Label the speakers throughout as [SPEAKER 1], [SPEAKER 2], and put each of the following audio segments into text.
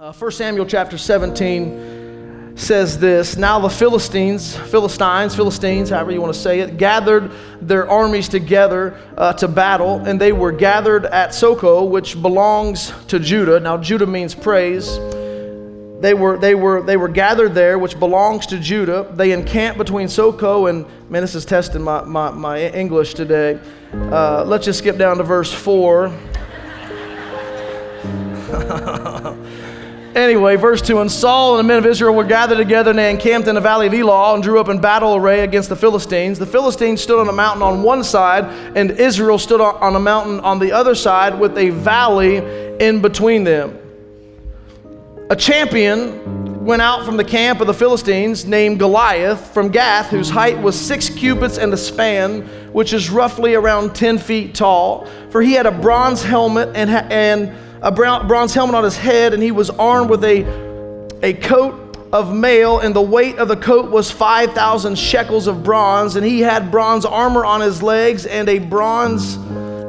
[SPEAKER 1] Uh, 1 Samuel chapter 17 says this Now the Philistines, Philistines, Philistines, however you want to say it, gathered their armies together uh, to battle, and they were gathered at Soko, which belongs to Judah. Now, Judah means praise. They were, they, were, they were gathered there, which belongs to Judah. They encamped between Soko and, man, this is testing my, my, my English today. Uh, let's just skip down to verse 4. Anyway, verse 2 And Saul and the men of Israel were gathered together and they encamped in the valley of Elah and drew up in battle array against the Philistines. The Philistines stood on a mountain on one side, and Israel stood on a mountain on the other side with a valley in between them. A champion went out from the camp of the Philistines named Goliath from Gath, whose height was six cubits and a span, which is roughly around 10 feet tall. For he had a bronze helmet and, and a bronze helmet on his head, and he was armed with a, a coat of mail, and the weight of the coat was 5,000 shekels of bronze, and he had bronze armor on his legs and a bronze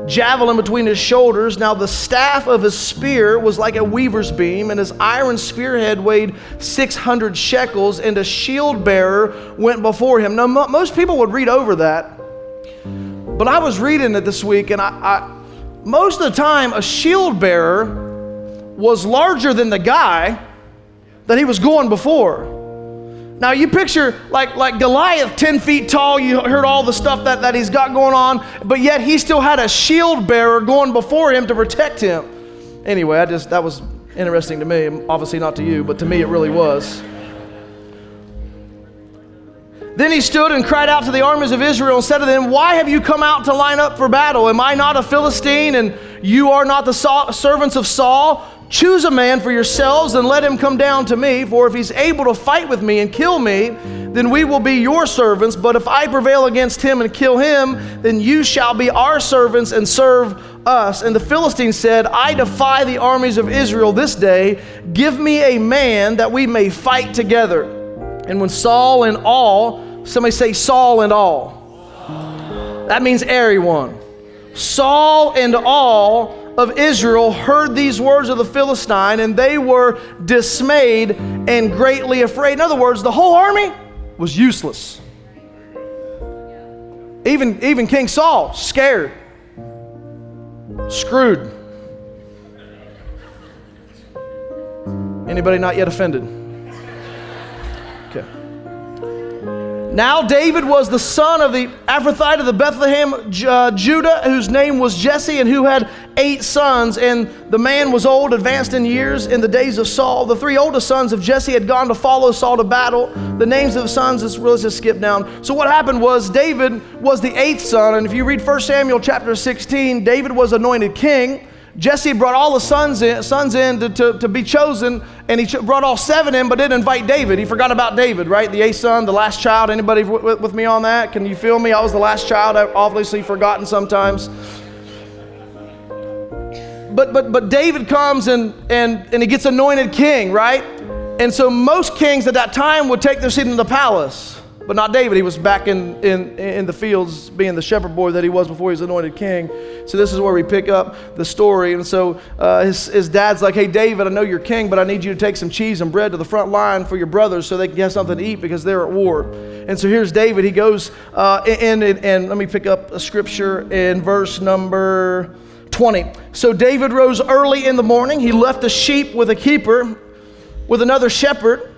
[SPEAKER 1] javelin between his shoulders. Now, the staff of his spear was like a weaver's beam, and his iron spearhead weighed 600 shekels, and a shield bearer went before him. Now, most people would read over that, but I was reading it this week, and I, I most of the time, a shield bearer was larger than the guy that he was going before. Now you picture like, like Goliath, 10 feet tall, you heard all the stuff that, that he's got going on, but yet he still had a shield bearer going before him to protect him. Anyway, I just that was interesting to me. Obviously not to you, but to me it really was. Then he stood and cried out to the armies of Israel and said to them, Why have you come out to line up for battle? Am I not a Philistine and you are not the servants of Saul? Choose a man for yourselves and let him come down to me. For if he's able to fight with me and kill me, then we will be your servants. But if I prevail against him and kill him, then you shall be our servants and serve us. And the Philistines said, I defy the armies of Israel this day. Give me a man that we may fight together. And when Saul and all Somebody say Saul and all. That means everyone. Saul and all of Israel heard these words of the Philistine and they were dismayed and greatly afraid. In other words, the whole army was useless. Even, even King Saul, scared, screwed. Anybody not yet offended? Now, David was the son of the Ephrathite of the Bethlehem, uh, Judah, whose name was Jesse, and who had eight sons. And the man was old, advanced in years in the days of Saul. The three oldest sons of Jesse had gone to follow Saul to battle. The names of the sons, let's really just skip down. So, what happened was David was the eighth son. And if you read 1 Samuel chapter 16, David was anointed king. Jesse brought all the sons in, sons in to, to, to be chosen, and he ch- brought all seven in, but didn't invite David. He forgot about David, right? The eighth son, the last child. Anybody w- with me on that? Can you feel me? I was the last child. I've obviously forgotten sometimes. But, but, but David comes and, and, and he gets anointed king, right? And so most kings at that time would take their seat in the palace but not David. He was back in, in, in the fields being the shepherd boy that he was before he was anointed king. So this is where we pick up the story. And so uh, his, his dad's like, hey, David, I know you're king, but I need you to take some cheese and bread to the front line for your brothers so they can have something to eat because they're at war. And so here's David. He goes, uh, and, and, and let me pick up a scripture in verse number 20. So David rose early in the morning. He left the sheep with a keeper, with another shepherd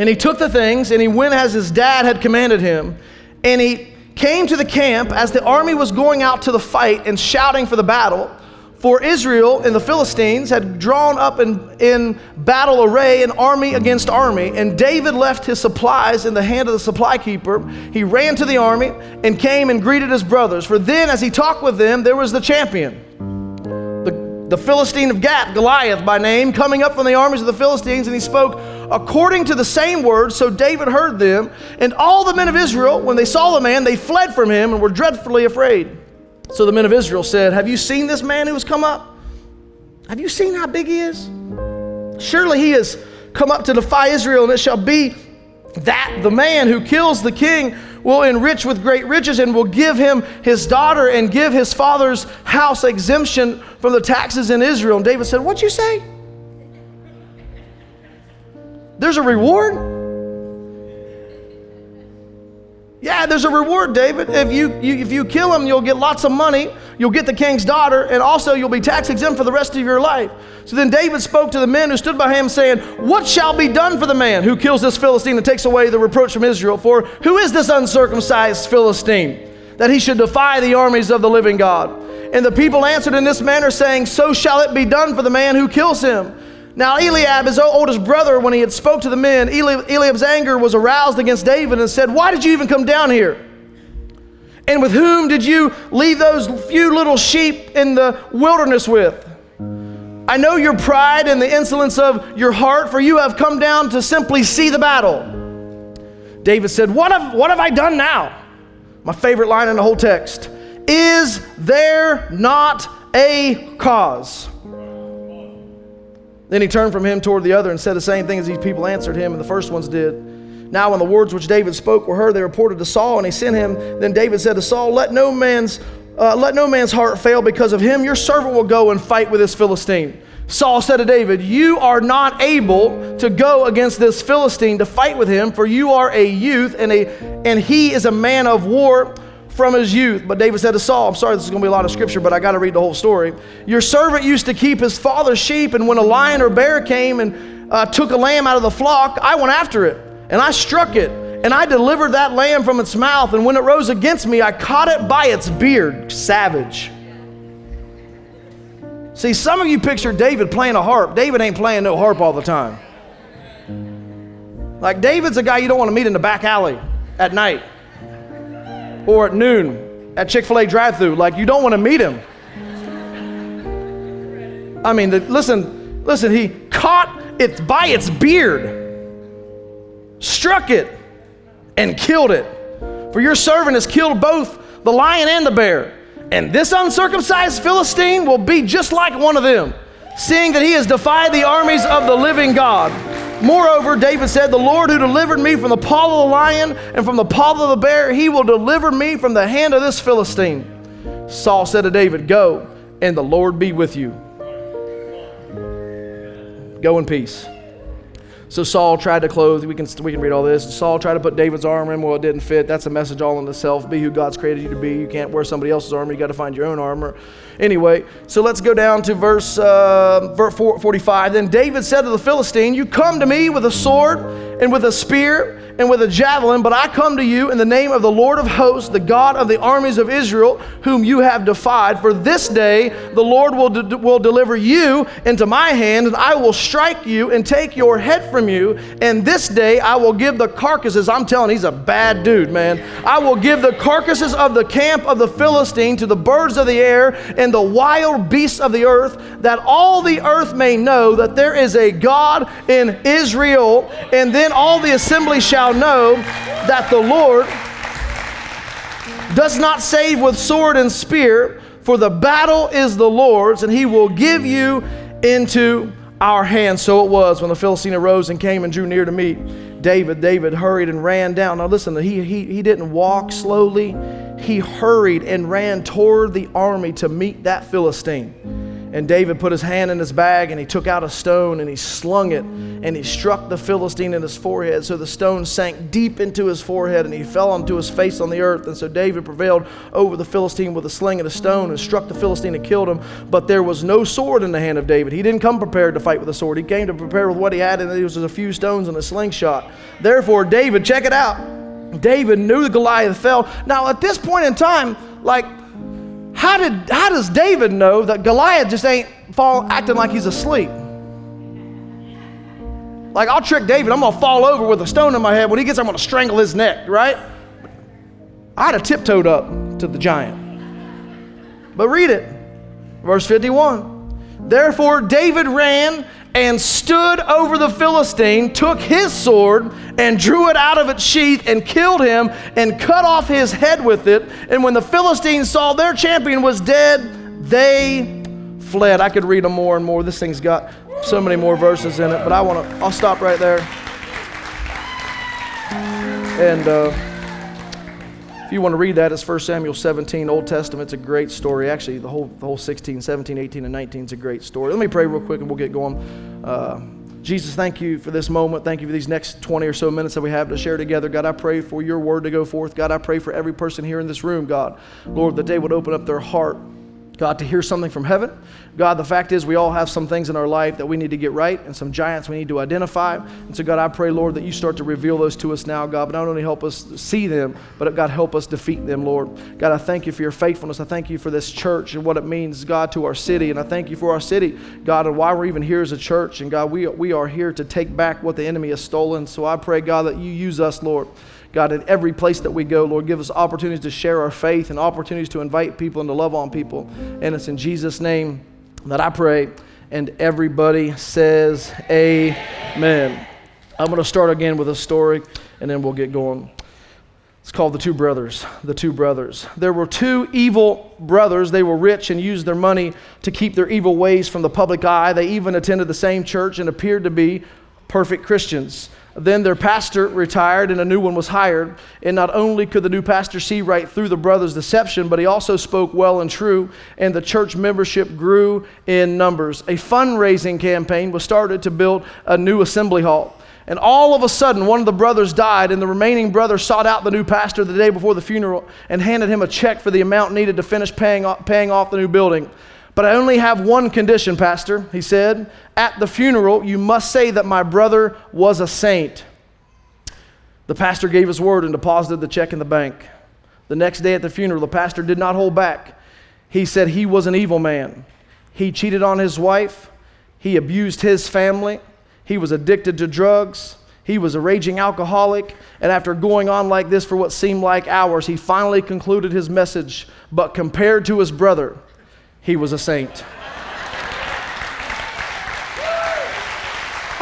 [SPEAKER 1] and he took the things and he went as his dad had commanded him. And he came to the camp as the army was going out to the fight and shouting for the battle. For Israel and the Philistines had drawn up in, in battle array, an army against army. And David left his supplies in the hand of the supply keeper. He ran to the army and came and greeted his brothers. For then, as he talked with them, there was the champion the Philistine of Gath, Goliath by name, coming up from the armies of the Philistines, and he spoke according to the same words. So David heard them, and all the men of Israel, when they saw the man, they fled from him and were dreadfully afraid. So the men of Israel said, Have you seen this man who has come up? Have you seen how big he is? Surely he has come up to defy Israel, and it shall be that the man who kills the king will enrich with great riches and will give him his daughter and give his father's house exemption from the taxes in Israel. And David said, What'd you say? There's a reward? Yeah, there's a reward, David. If you, you, if you kill him, you'll get lots of money. You'll get the king's daughter, and also you'll be tax exempt for the rest of your life. So then David spoke to the men who stood by him, saying, What shall be done for the man who kills this Philistine and takes away the reproach from Israel? For who is this uncircumcised Philistine that he should defy the armies of the living God? And the people answered in this manner, saying, So shall it be done for the man who kills him. Now Eliab, his oldest brother, when he had spoke to the men, Eliab's anger was aroused against David and said, Why did you even come down here? And with whom did you leave those few little sheep in the wilderness with? I know your pride and the insolence of your heart, for you have come down to simply see the battle. David said, What have, what have I done now? My favorite line in the whole text. Is there not a cause? Then he turned from him toward the other and said the same thing as these people answered him, and the first ones did. Now, when the words which David spoke were heard, they reported to Saul, and he sent him. Then David said to Saul, Let no man's, uh, let no man's heart fail because of him. Your servant will go and fight with this Philistine. Saul said to David, You are not able to go against this Philistine to fight with him, for you are a youth, and, a, and he is a man of war from his youth. But David said to Saul, I'm sorry, this is going to be a lot of scripture, but I got to read the whole story. Your servant used to keep his father's sheep, and when a lion or bear came and uh, took a lamb out of the flock, I went after it, and I struck it, and I delivered that lamb from its mouth. And when it rose against me, I caught it by its beard. Savage. See, some of you picture David playing a harp. David ain't playing no harp all the time. Like, David's a guy you don't want to meet in the back alley at night or at noon at Chick fil A drive through. Like, you don't want to meet him. I mean, the, listen, listen, he caught it by its beard, struck it, and killed it. For your servant has killed both the lion and the bear. And this uncircumcised Philistine will be just like one of them, seeing that he has defied the armies of the living God. Moreover, David said, The Lord who delivered me from the paw of the lion and from the paw of the bear, he will deliver me from the hand of this Philistine. Saul said to David, Go, and the Lord be with you. Go in peace. So Saul tried to clothe, we can, we can read all this. Saul tried to put David's armor in, well, it didn't fit. That's a message all in itself. Be who God's created you to be. You can't wear somebody else's armor, you got to find your own armor. Anyway, so let's go down to verse, uh, verse 45. Then David said to the Philistine, You come to me with a sword and with a spear and with a javelin, but I come to you in the name of the Lord of hosts, the God of the armies of Israel, whom you have defied. For this day the Lord will, de- will deliver you into my hand, and I will strike you and take your head from you. And this day I will give the carcasses. I'm telling, he's a bad dude, man. I will give the carcasses of the camp of the Philistine to the birds of the air and the wild beasts of the earth, that all the earth may know that there is a God in Israel. And then all the assembly shall shall know that the Lord does not save with sword and spear, for the battle is the Lord's, and he will give you into our hands. So it was when the Philistine arose and came and drew near to meet David. David hurried and ran down. Now listen, he, he, he didn't walk slowly, he hurried and ran toward the army to meet that Philistine. And David put his hand in his bag and he took out a stone and he slung it and he struck the Philistine in his forehead. So the stone sank deep into his forehead and he fell onto his face on the earth. And so David prevailed over the Philistine with a sling and a stone and struck the Philistine and killed him. But there was no sword in the hand of David. He didn't come prepared to fight with a sword. He came to prepare with what he had, and it was a few stones and a slingshot. Therefore, David, check it out. David knew the Goliath fell. Now, at this point in time, like how, did, how does David know that Goliath just ain't fall, acting like he's asleep? Like, I'll trick David. I'm going to fall over with a stone in my head. When he gets, I'm going to strangle his neck, right? I'd have tiptoed up to the giant. But read it. Verse 51. Therefore, David ran and stood over the Philistine, took his sword and drew it out of its sheath and killed him and cut off his head with it. And when the Philistines saw their champion was dead, they fled. I could read them more and more. This thing's got so many more verses in it, but I want to, I'll stop right there. And, uh, if you want to read that, it's 1 Samuel 17, Old Testament. It's a great story. Actually, the whole, the whole 16, 17, 18, and 19 is a great story. Let me pray real quick and we'll get going. Uh, Jesus, thank you for this moment. Thank you for these next 20 or so minutes that we have to share together. God, I pray for your word to go forth. God, I pray for every person here in this room, God. Lord, that they would open up their heart God, to hear something from heaven. God, the fact is, we all have some things in our life that we need to get right and some giants we need to identify. And so, God, I pray, Lord, that you start to reveal those to us now, God, but not only help us see them, but God, help us defeat them, Lord. God, I thank you for your faithfulness. I thank you for this church and what it means, God, to our city. And I thank you for our city, God, and why we're even here as a church. And God, we, we are here to take back what the enemy has stolen. So I pray, God, that you use us, Lord. God, in every place that we go, Lord, give us opportunities to share our faith and opportunities to invite people and to love on people. And it's in Jesus' name that I pray. And everybody says, Amen. I'm going to start again with a story and then we'll get going. It's called The Two Brothers. The Two Brothers. There were two evil brothers. They were rich and used their money to keep their evil ways from the public eye. They even attended the same church and appeared to be perfect Christians. Then their pastor retired and a new one was hired. And not only could the new pastor see right through the brothers' deception, but he also spoke well and true, and the church membership grew in numbers. A fundraising campaign was started to build a new assembly hall. And all of a sudden, one of the brothers died, and the remaining brother sought out the new pastor the day before the funeral and handed him a check for the amount needed to finish paying off, paying off the new building. But I only have one condition, Pastor, he said. At the funeral, you must say that my brother was a saint. The pastor gave his word and deposited the check in the bank. The next day at the funeral, the pastor did not hold back. He said he was an evil man. He cheated on his wife, he abused his family, he was addicted to drugs. He was a raging alcoholic, and after going on like this for what seemed like hours, he finally concluded his message. But compared to his brother, he was a saint.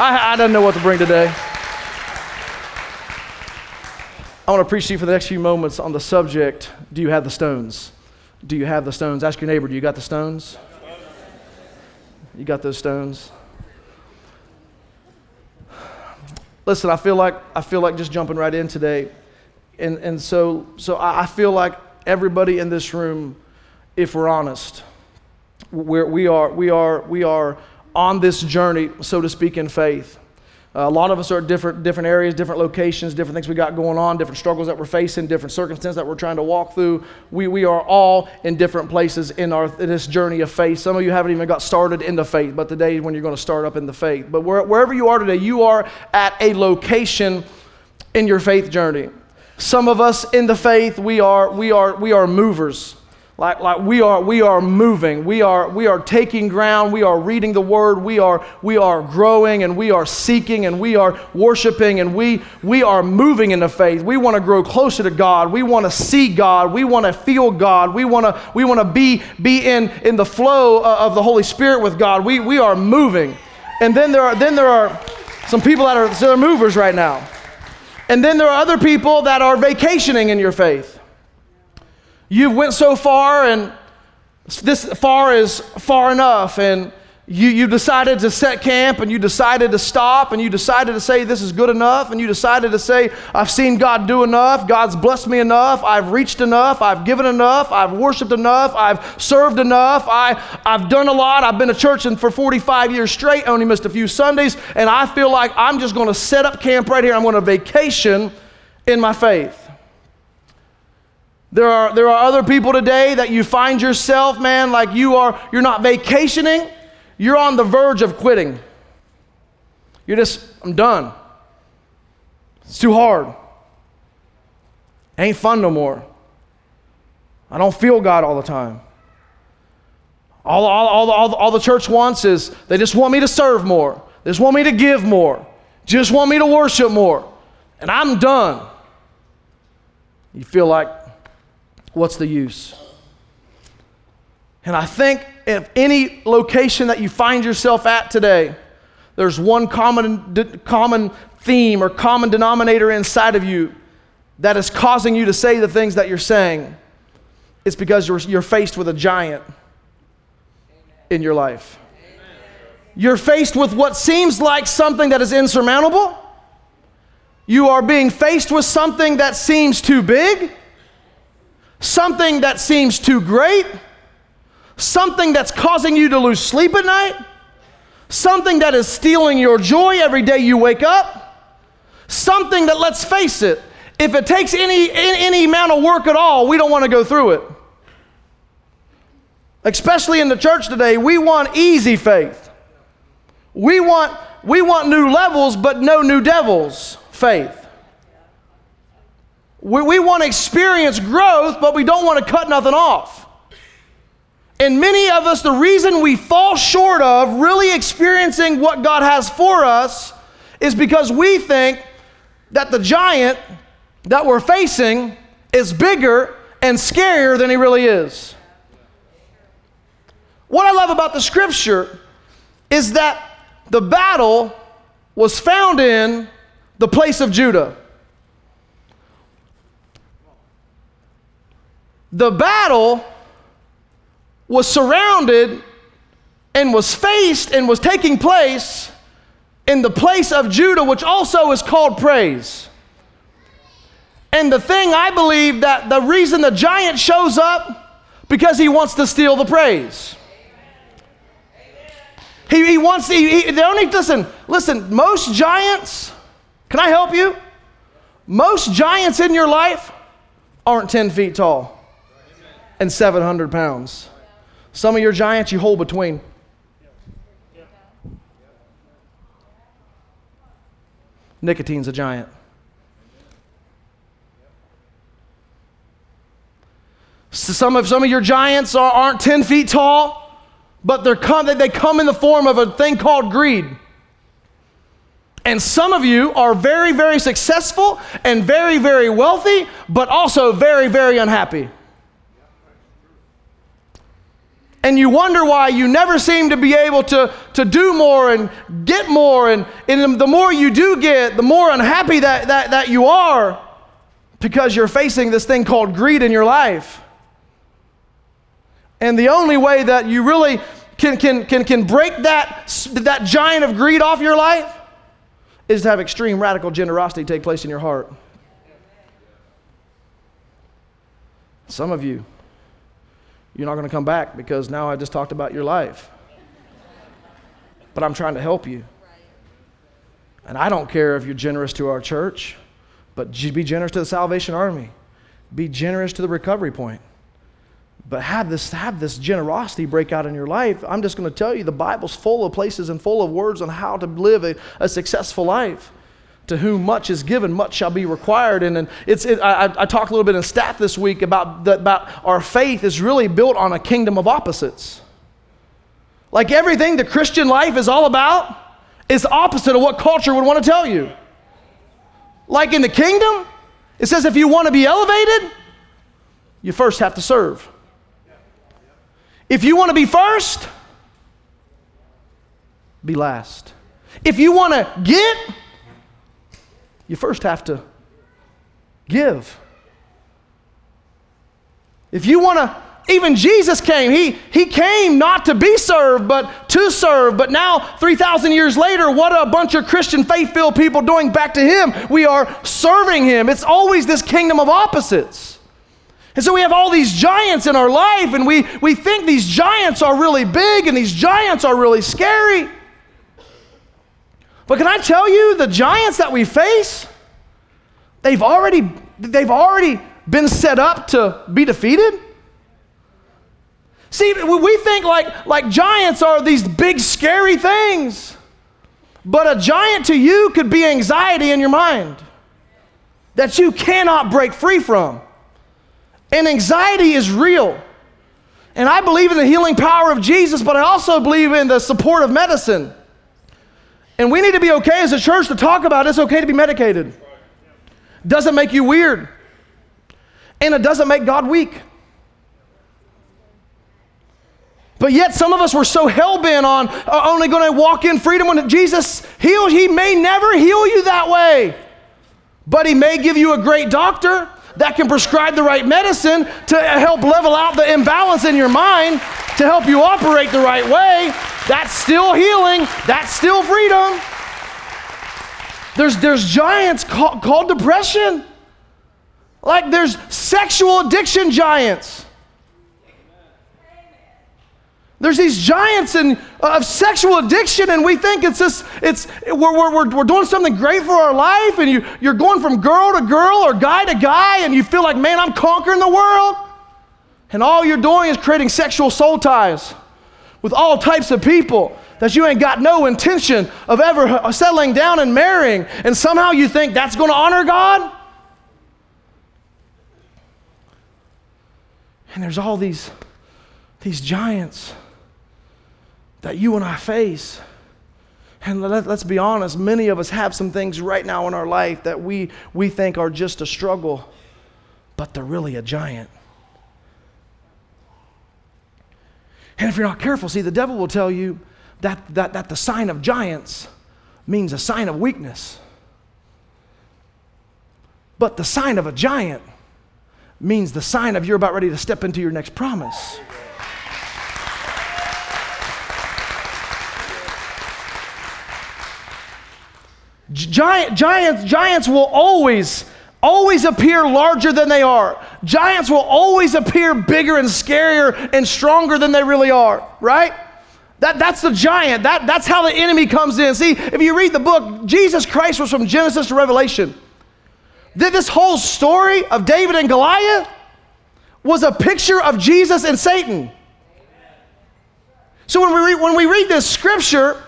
[SPEAKER 1] I, I didn't know what to bring today. I want to preach to you for the next few moments on the subject Do you have the stones? Do you have the stones? Ask your neighbor, Do you got the stones? You got those stones? Listen, I feel like I feel like just jumping right in today. And, and so, so I feel like everybody in this room, if we're honest, we're, we, are, we, are, we are on this journey, so to speak, in faith. Uh, a lot of us are at different, different areas, different locations, different things we got going on, different struggles that we're facing, different circumstances that we're trying to walk through. We, we are all in different places in, our, in this journey of faith. Some of you haven't even got started in the faith, but today is when you're going to start up in the faith. But where, wherever you are today, you are at a location in your faith journey. Some of us in the faith, we are, we are, we are movers. Like, like we are we are moving. We are we are taking ground. We are reading the word. We are we are growing and we are seeking and we are worshiping and we we are moving in the faith. We want to grow closer to god. We want to see god. We want to feel god. We want to we want to be be in in the flow of the holy spirit with god. We we are moving. And then there are then there are some people that are, that are movers right now. And then there are other people that are vacationing in your faith you went so far and this far is far enough and you, you decided to set camp and you decided to stop and you decided to say this is good enough and you decided to say i've seen god do enough. God's blessed me enough. I've reached enough. I've given enough. I've worshiped enough. I've served enough. I, i've done a lot. I've been to church for 45 years straight. Only missed a few sundays. And i feel like i'm just going to set up camp right here. I'm going to vacation in my faith there are, there are other people today that you find yourself, man, like you are, you're not vacationing, you're on the verge of quitting. You're just, I'm done. It's too hard. ain't fun no more. I don't feel God all the time. All, all, all, all, all the church wants is they just want me to serve more. They just want me to give more. Just want me to worship more. And I'm done. You feel like what's the use? And I think if any location that you find yourself at today, there's one common, common theme or common denominator inside of you that is causing you to say the things that you're saying. It's because you're, you're faced with a giant in your life. You're faced with what seems like something that is insurmountable. You are being faced with something that seems too big something that seems too great, something that's causing you to lose sleep at night, something that is stealing your joy every day you wake up, something that, let's face it, if it takes any, any amount of work at all, we don't want to go through it. Especially in the church today, we want easy faith. We want, we want new levels, but no new devils faith. We, we want to experience growth, but we don't want to cut nothing off. And many of us, the reason we fall short of really experiencing what God has for us is because we think that the giant that we're facing is bigger and scarier than he really is. What I love about the scripture is that the battle was found in the place of Judah. The battle was surrounded and was faced and was taking place in the place of Judah, which also is called praise. And the thing I believe that the reason the giant shows up because he wants to steal the praise. He, he wants, he, he, the only, listen, listen, most giants, can I help you? Most giants in your life aren't 10 feet tall and 700 pounds. Some of your giants you hold between. Nicotine's a giant. So some of some of your giants are, aren't 10 feet tall but they're come, they come in the form of a thing called greed. And some of you are very, very successful and very, very wealthy, but also very, very unhappy. And you wonder why you never seem to be able to, to do more and get more. And, and the more you do get, the more unhappy that, that, that you are because you're facing this thing called greed in your life. And the only way that you really can, can, can, can break that, that giant of greed off your life is to have extreme radical generosity take place in your heart. Some of you, you're not going to come back because now I just talked about your life. But I'm trying to help you. And I don't care if you're generous to our church, but be generous to the Salvation Army. Be generous to the recovery point but have this have this generosity break out in your life i'm just going to tell you the bible's full of places and full of words on how to live a, a successful life to whom much is given much shall be required. And, and it's it, I, I talked a little bit in staff this week about the, about our faith is really built on a kingdom of opposites. Like everything the christian life is all about is opposite of what culture would want to tell you. Like in the kingdom it says if you want to be elevated you first have to serve. If you want to be first, be last. If you want to get, you first have to give. If you want to, even Jesus came. He, he came not to be served, but to serve. But now, 3,000 years later, what are a bunch of Christian faith filled people doing back to Him. We are serving Him. It's always this kingdom of opposites. And so we have all these giants in our life, and we, we think these giants are really big and these giants are really scary. But can I tell you, the giants that we face, they've already, they've already been set up to be defeated. See, we think like, like giants are these big, scary things. But a giant to you could be anxiety in your mind that you cannot break free from. And anxiety is real. And I believe in the healing power of Jesus, but I also believe in the support of medicine. And we need to be okay as a church to talk about it's okay to be medicated. Doesn't make you weird. And it doesn't make God weak. But yet, some of us were so hell bent on uh, only going to walk in freedom when Jesus heals. He may never heal you that way, but He may give you a great doctor that can prescribe the right medicine to help level out the imbalance in your mind, to help you operate the right way. That's still healing, that's still freedom. There's, there's giants called, called depression. Like there's sexual addiction giants. There's these giants in, uh, of sexual addiction, and we think it's this, it's, we're, we're, we're, we're doing something great for our life, and you, you're going from girl to girl or guy to guy, and you feel like, man, I'm conquering the world. And all you're doing is creating sexual soul ties with all types of people that you ain't got no intention of ever uh, settling down and marrying, and somehow you think that's going to honor God? And there's all these, these giants that you and I face. And let, us be honest, many of us have some things right now in our life that we, we think are just a struggle, but they're really a giant. And if you're not careful, see, the devil will tell you that, that, that the sign of giants means a sign of weakness. But the sign of a giant means the sign of you're about ready to step into your next promise. Giant, giants, giants will always, always appear larger than they are. Giants will always appear bigger and scarier and stronger than they really are, right? That, that's the giant. That, that's how the enemy comes in. See, if you read the book, Jesus Christ was from Genesis to Revelation. This whole story of David and Goliath was a picture of Jesus and Satan. So when we read, when we read this scripture,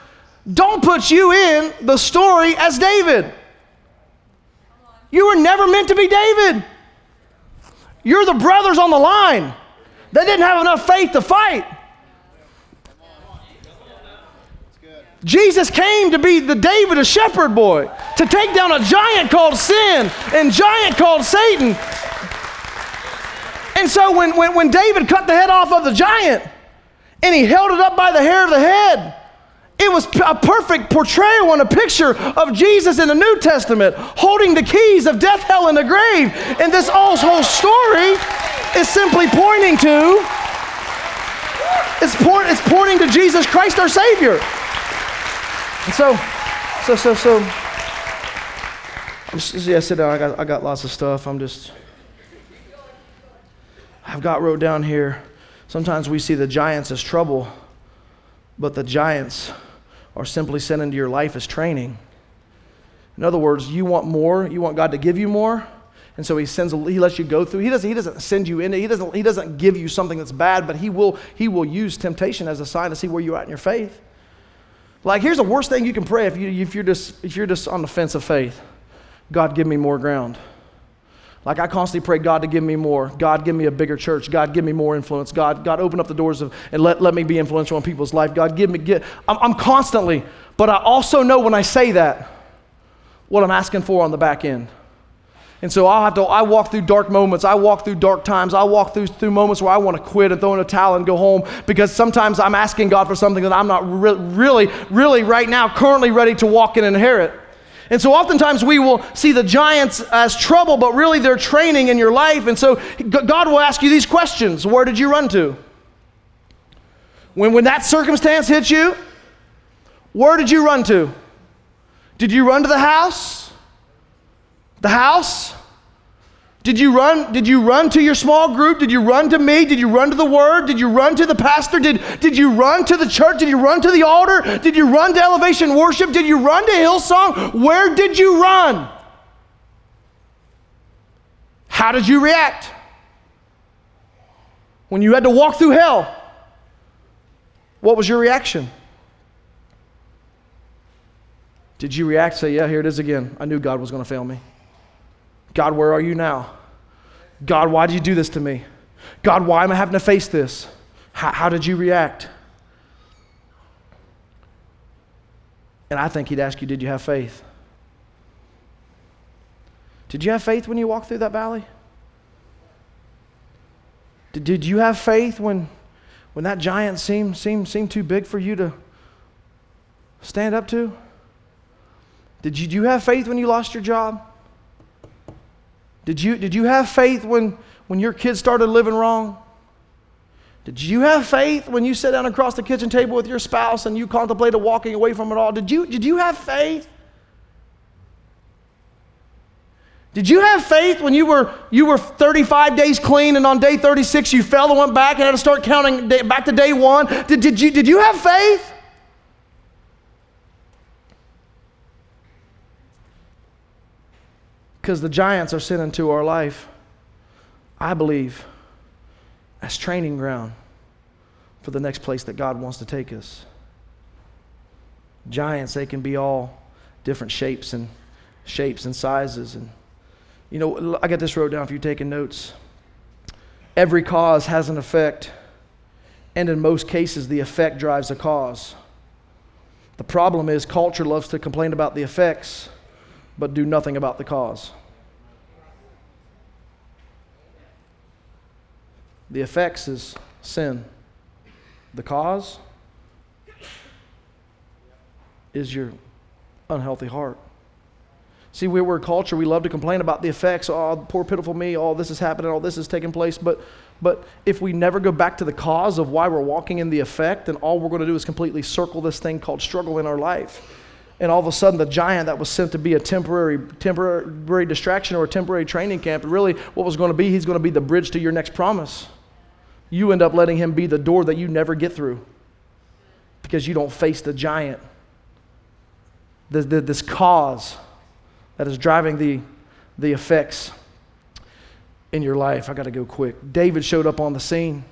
[SPEAKER 1] don't put you in the story as David. You were never meant to be David. You're the brothers on the line. They didn't have enough faith to fight. Jesus came to be the David, a shepherd boy, to take down a giant called sin and giant called Satan. And so when, when, when David cut the head off of the giant and he held it up by the hair of the head, it was a perfect portrayal and a picture of Jesus in the New Testament holding the keys of death, hell, and the grave. And this whole story is simply pointing to it's, point, it's pointing to Jesus Christ our Savior. And so, so, so, so, I'm yeah, sit down. I got, I got lots of stuff. I'm just, I've got wrote down here. Sometimes we see the giants as trouble, but the giants are simply sent into your life as training. In other words, you want more, you want God to give you more, and so he sends he lets you go through. He doesn't, he doesn't send you in, he doesn't, he doesn't give you something that's bad, but he will, he will use temptation as a sign to see where you're at in your faith. Like here's the worst thing you can pray if, you, if, you're just, if you're just on the fence of faith. God, give me more ground. Like I constantly pray, God, to give me more. God, give me a bigger church. God, give me more influence. God, God, open up the doors of and let, let me be influential in people's life. God, give me. Get, I'm, I'm constantly, but I also know when I say that, what I'm asking for on the back end. And so I'll have to, I walk through dark moments. I walk through dark times. I walk through, through moments where I want to quit and throw in a towel and go home because sometimes I'm asking God for something that I'm not re- really, really right now currently ready to walk and inherit. And so oftentimes we will see the giants as trouble, but really they're training in your life. And so God will ask you these questions Where did you run to? When, when that circumstance hits you, where did you run to? Did you run to the house? The house? Did you run? Did you run to your small group? Did you run to me? Did you run to the word? Did you run to the pastor? Did, did you run to the church? Did you run to the altar? Did you run to elevation worship? Did you run to Hillsong? Where did you run? How did you react? When you had to walk through hell, what was your reaction? Did you react, say, Yeah, here it is again? I knew God was going to fail me. God, where are you now? God, why did you do this to me? God, why am I having to face this? How, how did you react? And I think he'd ask you, Did you have faith? Did you have faith when you walked through that valley? Did, did you have faith when, when that giant seemed, seemed, seemed too big for you to stand up to? Did you, you have faith when you lost your job? Did you, did you have faith when, when your kids started living wrong? Did you have faith when you sat down across the kitchen table with your spouse and you contemplated walking away from it all? Did you, did you have faith? Did you have faith when you were, you were 35 days clean and on day 36 you fell and went back and had to start counting day, back to day one? Did, did, you, did you have faith? Because the giants are sent into our life, I believe, as training ground for the next place that God wants to take us. Giants, they can be all different shapes and shapes and sizes and you know, I got this wrote down if you're taking notes. Every cause has an effect, and in most cases, the effect drives the cause. The problem is, culture loves to complain about the effects, but do nothing about the cause. The effects is sin. The cause is your unhealthy heart. See, we, we're a culture, we love to complain about the effects. Oh, poor, pitiful me, all this is happening, all this is taking place. But, but if we never go back to the cause of why we're walking in the effect, then all we're going to do is completely circle this thing called struggle in our life. And all of a sudden, the giant that was sent to be a temporary, temporary distraction or a temporary training camp, really what was going to be, he's going to be the bridge to your next promise. You end up letting him be the door that you never get through because you don't face the giant, the, this cause that is driving the, the effects in your life. I got to go quick. David showed up on the scene.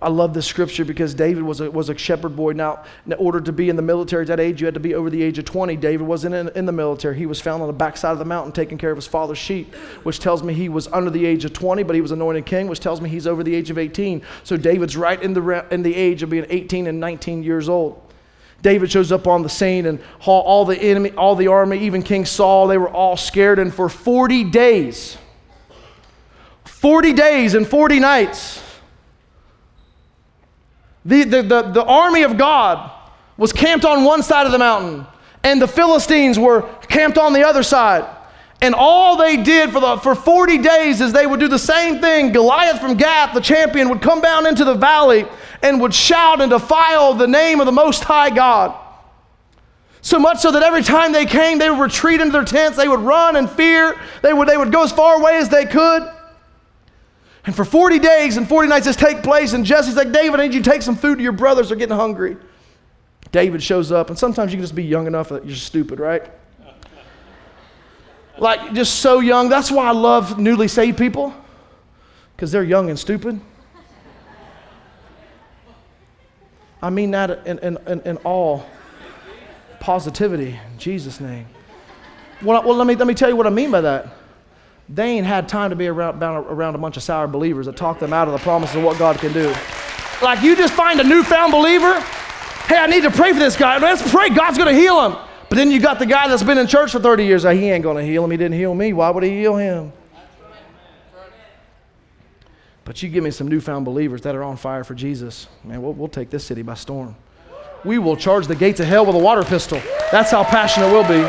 [SPEAKER 1] I love this scripture because David was a, was a shepherd boy. Now, in order to be in the military at that age, you had to be over the age of 20. David wasn't in, in the military. He was found on the backside of the mountain taking care of his father's sheep, which tells me he was under the age of 20, but he was anointed king, which tells me he's over the age of 18. So David's right in the, in the age of being 18 and 19 years old. David shows up on the scene and all the enemy, all the army, even King Saul, they were all scared. And for 40 days, 40 days and 40 nights, the, the, the, the army of God was camped on one side of the mountain, and the Philistines were camped on the other side. And all they did for, the, for 40 days is they would do the same thing. Goliath from Gath, the champion, would come down into the valley and would shout and defile the name of the Most High God. So much so that every time they came, they would retreat into their tents, they would run in fear, they would, they would go as far away as they could. And for 40 days and 40 nights this take place, and Jesse's like, David, I need you to take some food to your brothers, they're getting hungry. David shows up, and sometimes you can just be young enough that you're stupid, right? Like, just so young. That's why I love newly saved people, because they're young and stupid. I mean that in, in, in, in all positivity, in Jesus' name. Well, well, let, me, let me tell you what I mean by that. They ain't had time to be around, around a bunch of sour believers that talk them out of the promises of what God can do. Like you just find a newfound believer, hey, I need to pray for this guy. Let's pray, God's to heal him. But then you got the guy that's been in church for 30 years. He ain't to heal him. He didn't heal me. Why would he heal him? But you give me some newfound believers that are on fire for Jesus, man, we'll, we'll take this city by storm. We will charge the gates of hell with a water pistol. That's how passionate we'll be.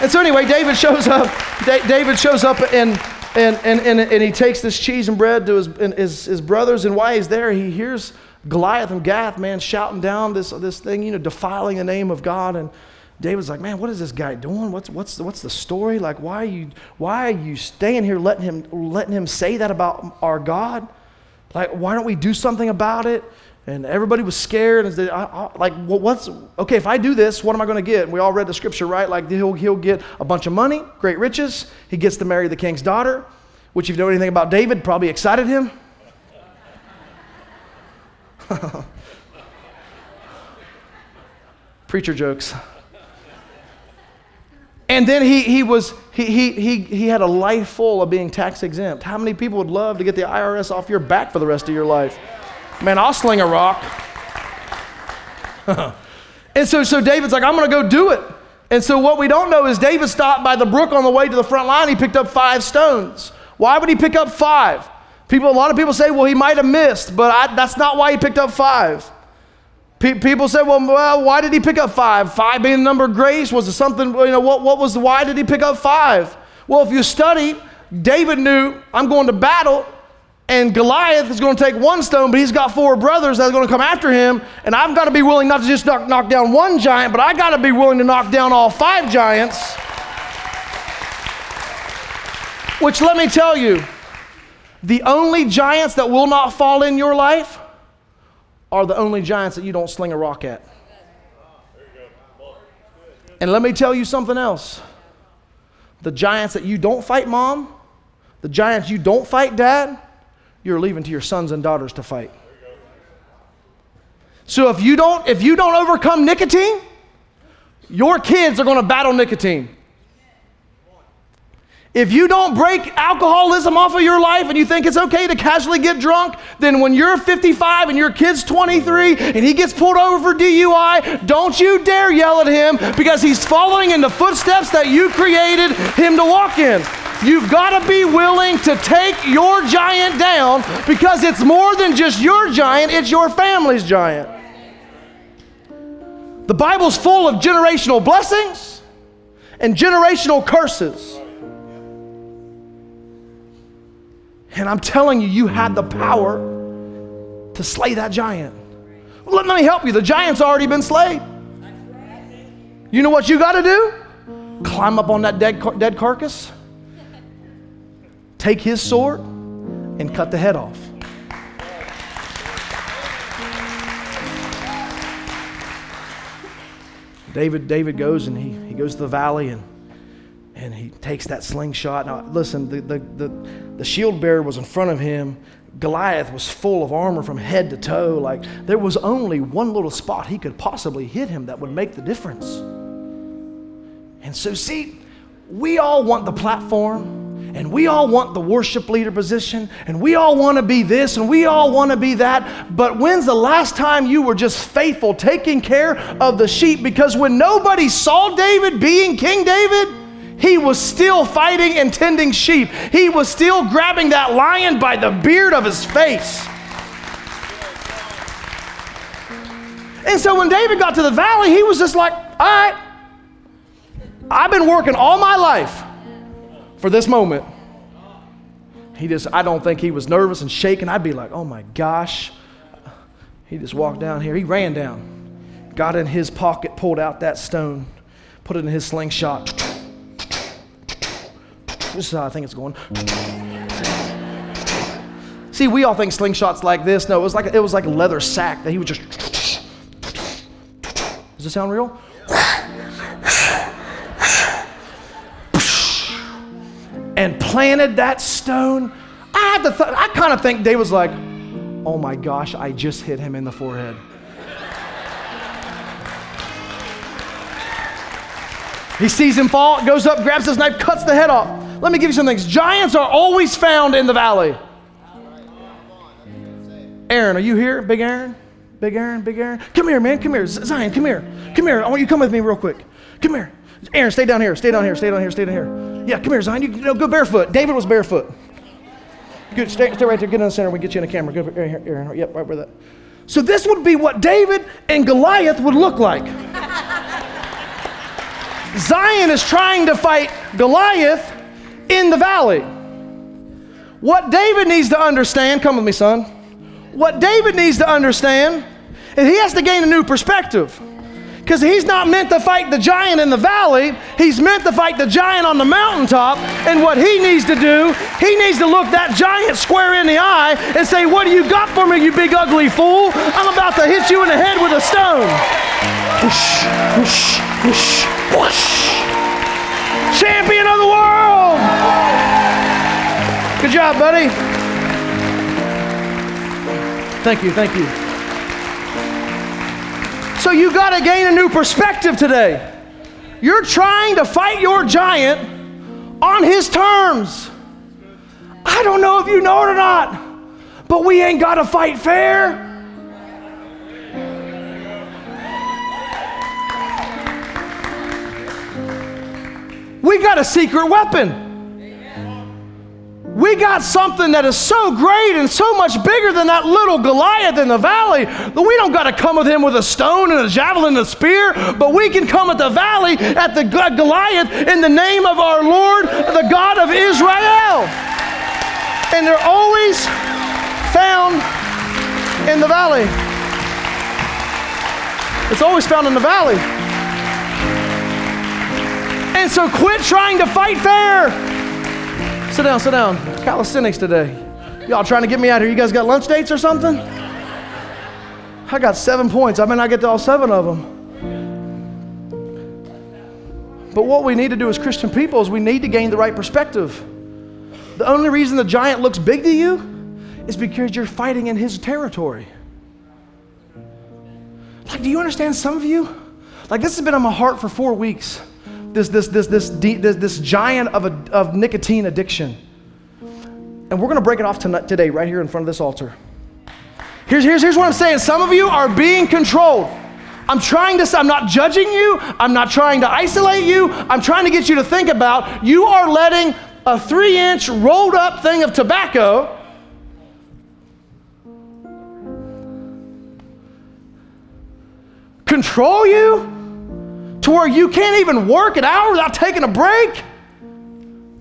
[SPEAKER 1] And so, anyway, David shows up. David shows up and, and, and, and, and he takes this cheese and bread to his, his, his brothers. And while he's there, he hears Goliath and Gath, man, shouting down this, this thing, you know, defiling the name of God. And David's like, man, what is this guy doing? What's, what's, the, what's the story? Like, why are, you, why are you staying here letting him, letting him say that about our God? Like, why don't we do something about it? And everybody was scared. And said, I, I, like, what's, okay, if I do this, what am I going to get? And we all read the scripture, right? Like, he'll, he'll get a bunch of money, great riches. He gets to marry the king's daughter, which, if you know anything about David, probably excited him. Preacher jokes. And then he, he, was, he, he, he, he had a life full of being tax exempt. How many people would love to get the IRS off your back for the rest of your life? Man, I'll sling a rock. and so, so David's like, I'm going to go do it. And so what we don't know is David stopped by the brook on the way to the front line. He picked up five stones. Why would he pick up five? People, a lot of people say, well, he might have missed, but I, that's not why he picked up five. People say, well, well, why did he pick up five? Five being the number of grace? Was it something, you know, what, what was, why did he pick up five? Well, if you study, David knew, I'm going to battle, and Goliath is going to take one stone, but he's got four brothers that are going to come after him, and I've got to be willing not to just knock, knock down one giant, but I got to be willing to knock down all five giants. Which let me tell you, the only giants that will not fall in your life are the only giants that you don't sling a rock at. And let me tell you something else. The giants that you don't fight, mom, the giants you don't fight, dad, you're leaving to your sons and daughters to fight. So if you don't if you don't overcome nicotine, your kids are going to battle nicotine. If you don't break alcoholism off of your life and you think it's okay to casually get drunk, then when you're 55 and your kid's 23 and he gets pulled over for DUI, don't you dare yell at him because he's following in the footsteps that you created him to walk in. You've got to be willing to take your giant down because it's more than just your giant, it's your family's giant. The Bible's full of generational blessings and generational curses. And I'm telling you, you had the power to slay that giant. Let, me help you. The giant's already been slayed. You know what you got to do? Climb up on that dead, dead carcass, take his sword, and cut the head off. David, David goes and he, he goes to the valley and and he takes that slingshot. Now, listen, the, the, the, the, shield bearer was in front of him. Goliath was full of armor from head to toe. Like, there was only one little spot he could possibly hit him that would make the difference. And so, see, we all want the platform, and we all want the worship leader position, and we all want to be this, and we all want to be that. But when's the last time you were just faithful, taking care of the sheep? Because when nobody saw David being King David, he was still fighting and tending sheep. He was still grabbing that lion by the beard of his face. And so when David got to the valley, he was just like, all right, I've been working all my life for this moment. He just, I don't think he was nervous and shaking. I'd be like, oh my gosh. He just walked down here. He ran down, got in his pocket, pulled out that stone, put it in his slingshot this is how I think it's going. See, we all think slingshots like this. No, it was like it was like a leather sack that he would just. Does this sound real? And planted that stone. I had to. Th- I kind of think David was like, "Oh my gosh, I just hit him in the forehead." He sees him fall, goes up, grabs his knife, cuts the head off. Let me give you some things. Giants are always found in the valley. Aaron, are you here? Big Aaron? Big Aaron? Big Aaron? Come here, man. Come here. Zion, come here. Come here. I want you to come with me real quick. Come here. Aaron, stay down here. Stay down here. Stay down here. Stay down here. Yeah, come here, Zion. You, you know, go barefoot. David was barefoot. Good. Stay, stay right there. Get in the center. We get you in the camera. Go right here, Aaron. Yep, right where that. So this would be what David and Goliath would look like. Zion is trying to fight Goliath in the valley. What David needs to understand, come with me, son. What David needs to understand is he has to gain a new perspective. Because he's not meant to fight the giant in the valley, he's meant to fight the giant on the mountaintop. And what he needs to do, he needs to look that giant square in the eye and say, What do you got for me, you big ugly fool? I'm about to hit you in the head with a stone. Whoosh, whoosh, whoosh, whoosh champion of the world. Good job, buddy. Thank you, thank you. So you got to gain a new perspective today. You're trying to fight your giant on his terms. I don't know if you know it or not, but we ain't got to fight fair. We got a secret weapon. We got something that is so great and so much bigger than that little Goliath in the valley that we don't got to come with him with a stone and a javelin and a spear, but we can come at the valley at the Goliath in the name of our Lord, the God of Israel. And they're always found in the valley. It's always found in the valley. And so quit trying to fight fair. Sit down, sit down. Calisthenics today. Y'all trying to get me out here. You guys got lunch dates or something? I got seven points. I may not get to all seven of them. But what we need to do as Christian people is we need to gain the right perspective. The only reason the giant looks big to you is because you're fighting in his territory. Like, do you understand some of you? Like, this has been on my heart for four weeks. This, this, this, this, this, this giant of, a, of nicotine addiction. And we're going to break it off tonight, today, right here in front of this altar. Here's, here's, here's what I'm saying some of you are being controlled. I'm trying to, I'm not judging you. I'm not trying to isolate you. I'm trying to get you to think about you are letting a three inch rolled up thing of tobacco control you to where you can't even work an hour without taking a break?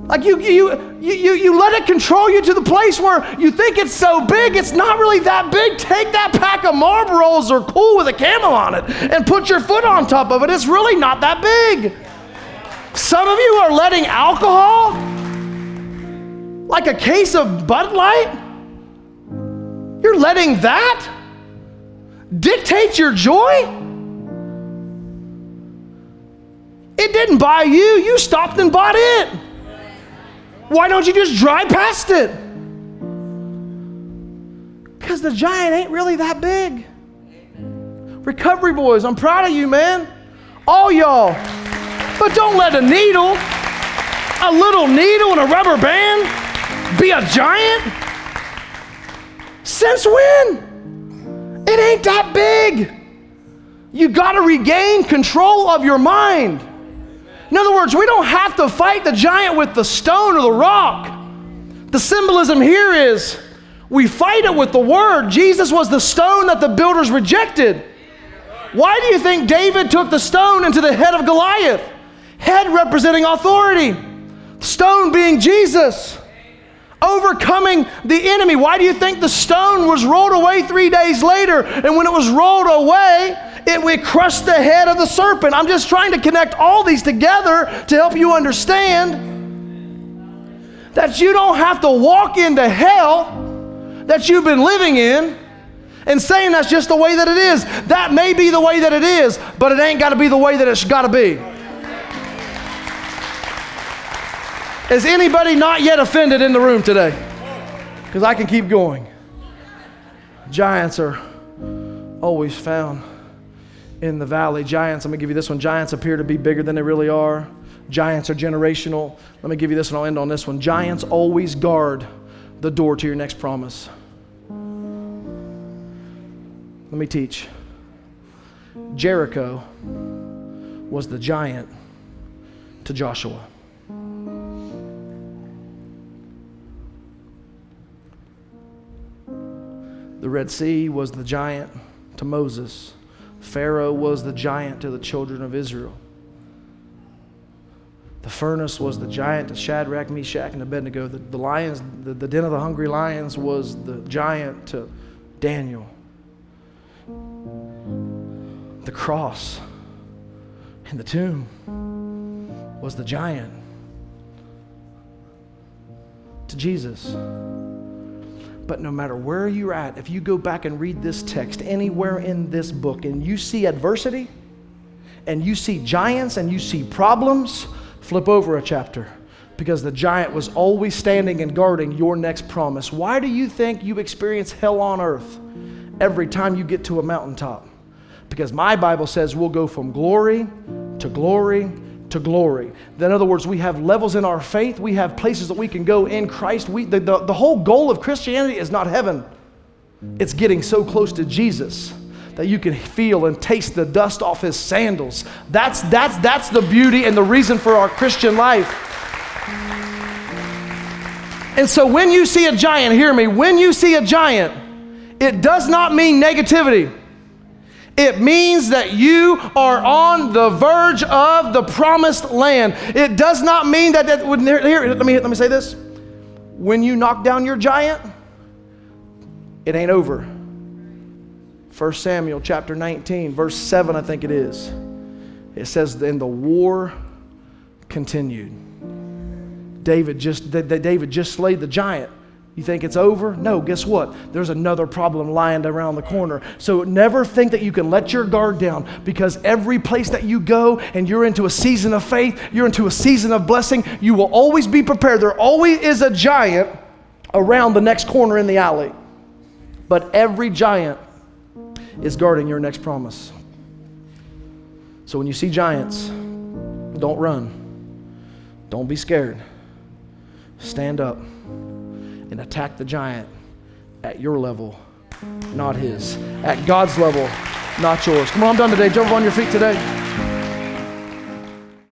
[SPEAKER 1] Like you, you, you, you, let it control you to the place where you think it's so big, it's not really that big. Take that pack of Marlboros or Cool with a camel on it and put your foot on top of it. It's really not that big. Some of you are letting alcohol, like a case of Bud Light, you're letting that dictate your joy. It didn't buy you, you stopped and bought it. Why don't you just drive past it? Because the giant ain't really that big. Recovery boys, I'm proud of you, man. All y'all. But don't let a needle, a little needle and a rubber band be a giant. Since when? It ain't that big. You got to regain control of your mind. In other words, we don't have to fight the giant with the stone or the rock. The symbolism here is we fight it with the word. Jesus was the stone that the builders rejected. Why do you think David took the stone into the head of Goliath? Head representing authority, stone being Jesus. Overcoming the enemy. Why do you think the stone was rolled away three days later? And when it was rolled away, it would crush the head of the serpent. I'm just trying to connect all these together to help you understand that you don't have to walk into hell that you've been living in and saying that's just the way that it is. That may be the way that it is, but it ain't got to be the way that it's got to be. Is anybody not yet offended in the room today? Because I can keep going. Giants are always found in the valley. Giants, I'm going to give you this one. Giants appear to be bigger than they really are. Giants are generational. Let me give you this one. I'll end on this one. Giants always guard the door to your next promise. Let me teach. Jericho was the giant to Joshua. The Red Sea was the giant to Moses. Pharaoh was the giant to the children of Israel. The furnace was the giant to Shadrach, Meshach, and Abednego. The, the lions, the, the den of the hungry lions was the giant to Daniel. The cross and the tomb was the giant to Jesus. But no matter where you're at, if you go back and read this text anywhere in this book and you see adversity and you see giants and you see problems, flip over a chapter because the giant was always standing and guarding your next promise. Why do you think you experience hell on earth every time you get to a mountaintop? Because my Bible says we'll go from glory to glory to glory. In other words, we have levels in our faith, we have places that we can go in Christ. We, the, the, the whole goal of Christianity is not heaven, it's getting so close to Jesus that you can feel and taste the dust off his sandals. That's, that's, that's the beauty and the reason for our Christian life. And so when you see a giant, hear me, when you see a giant, it does not mean negativity. It means that you are on the verge of the promised land. It does not mean that, that here, here, let me, let me say this. When you knock down your giant, it ain't over. 1 Samuel chapter 19, verse 7, I think it is. It says, Then the war continued. David just, David just slayed the giant. You think it's over? No, guess what? There's another problem lying around the corner. So never think that you can let your guard down because every place that you go and you're into a season of faith, you're into a season of blessing, you will always be prepared. There always is a giant around the next corner in the alley. But every giant is guarding your next promise. So when you see giants, don't run. Don't be scared. Stand up and attack the giant at your level, not his. At God's level, not yours. Come on, I'm done today. Jump on your feet today.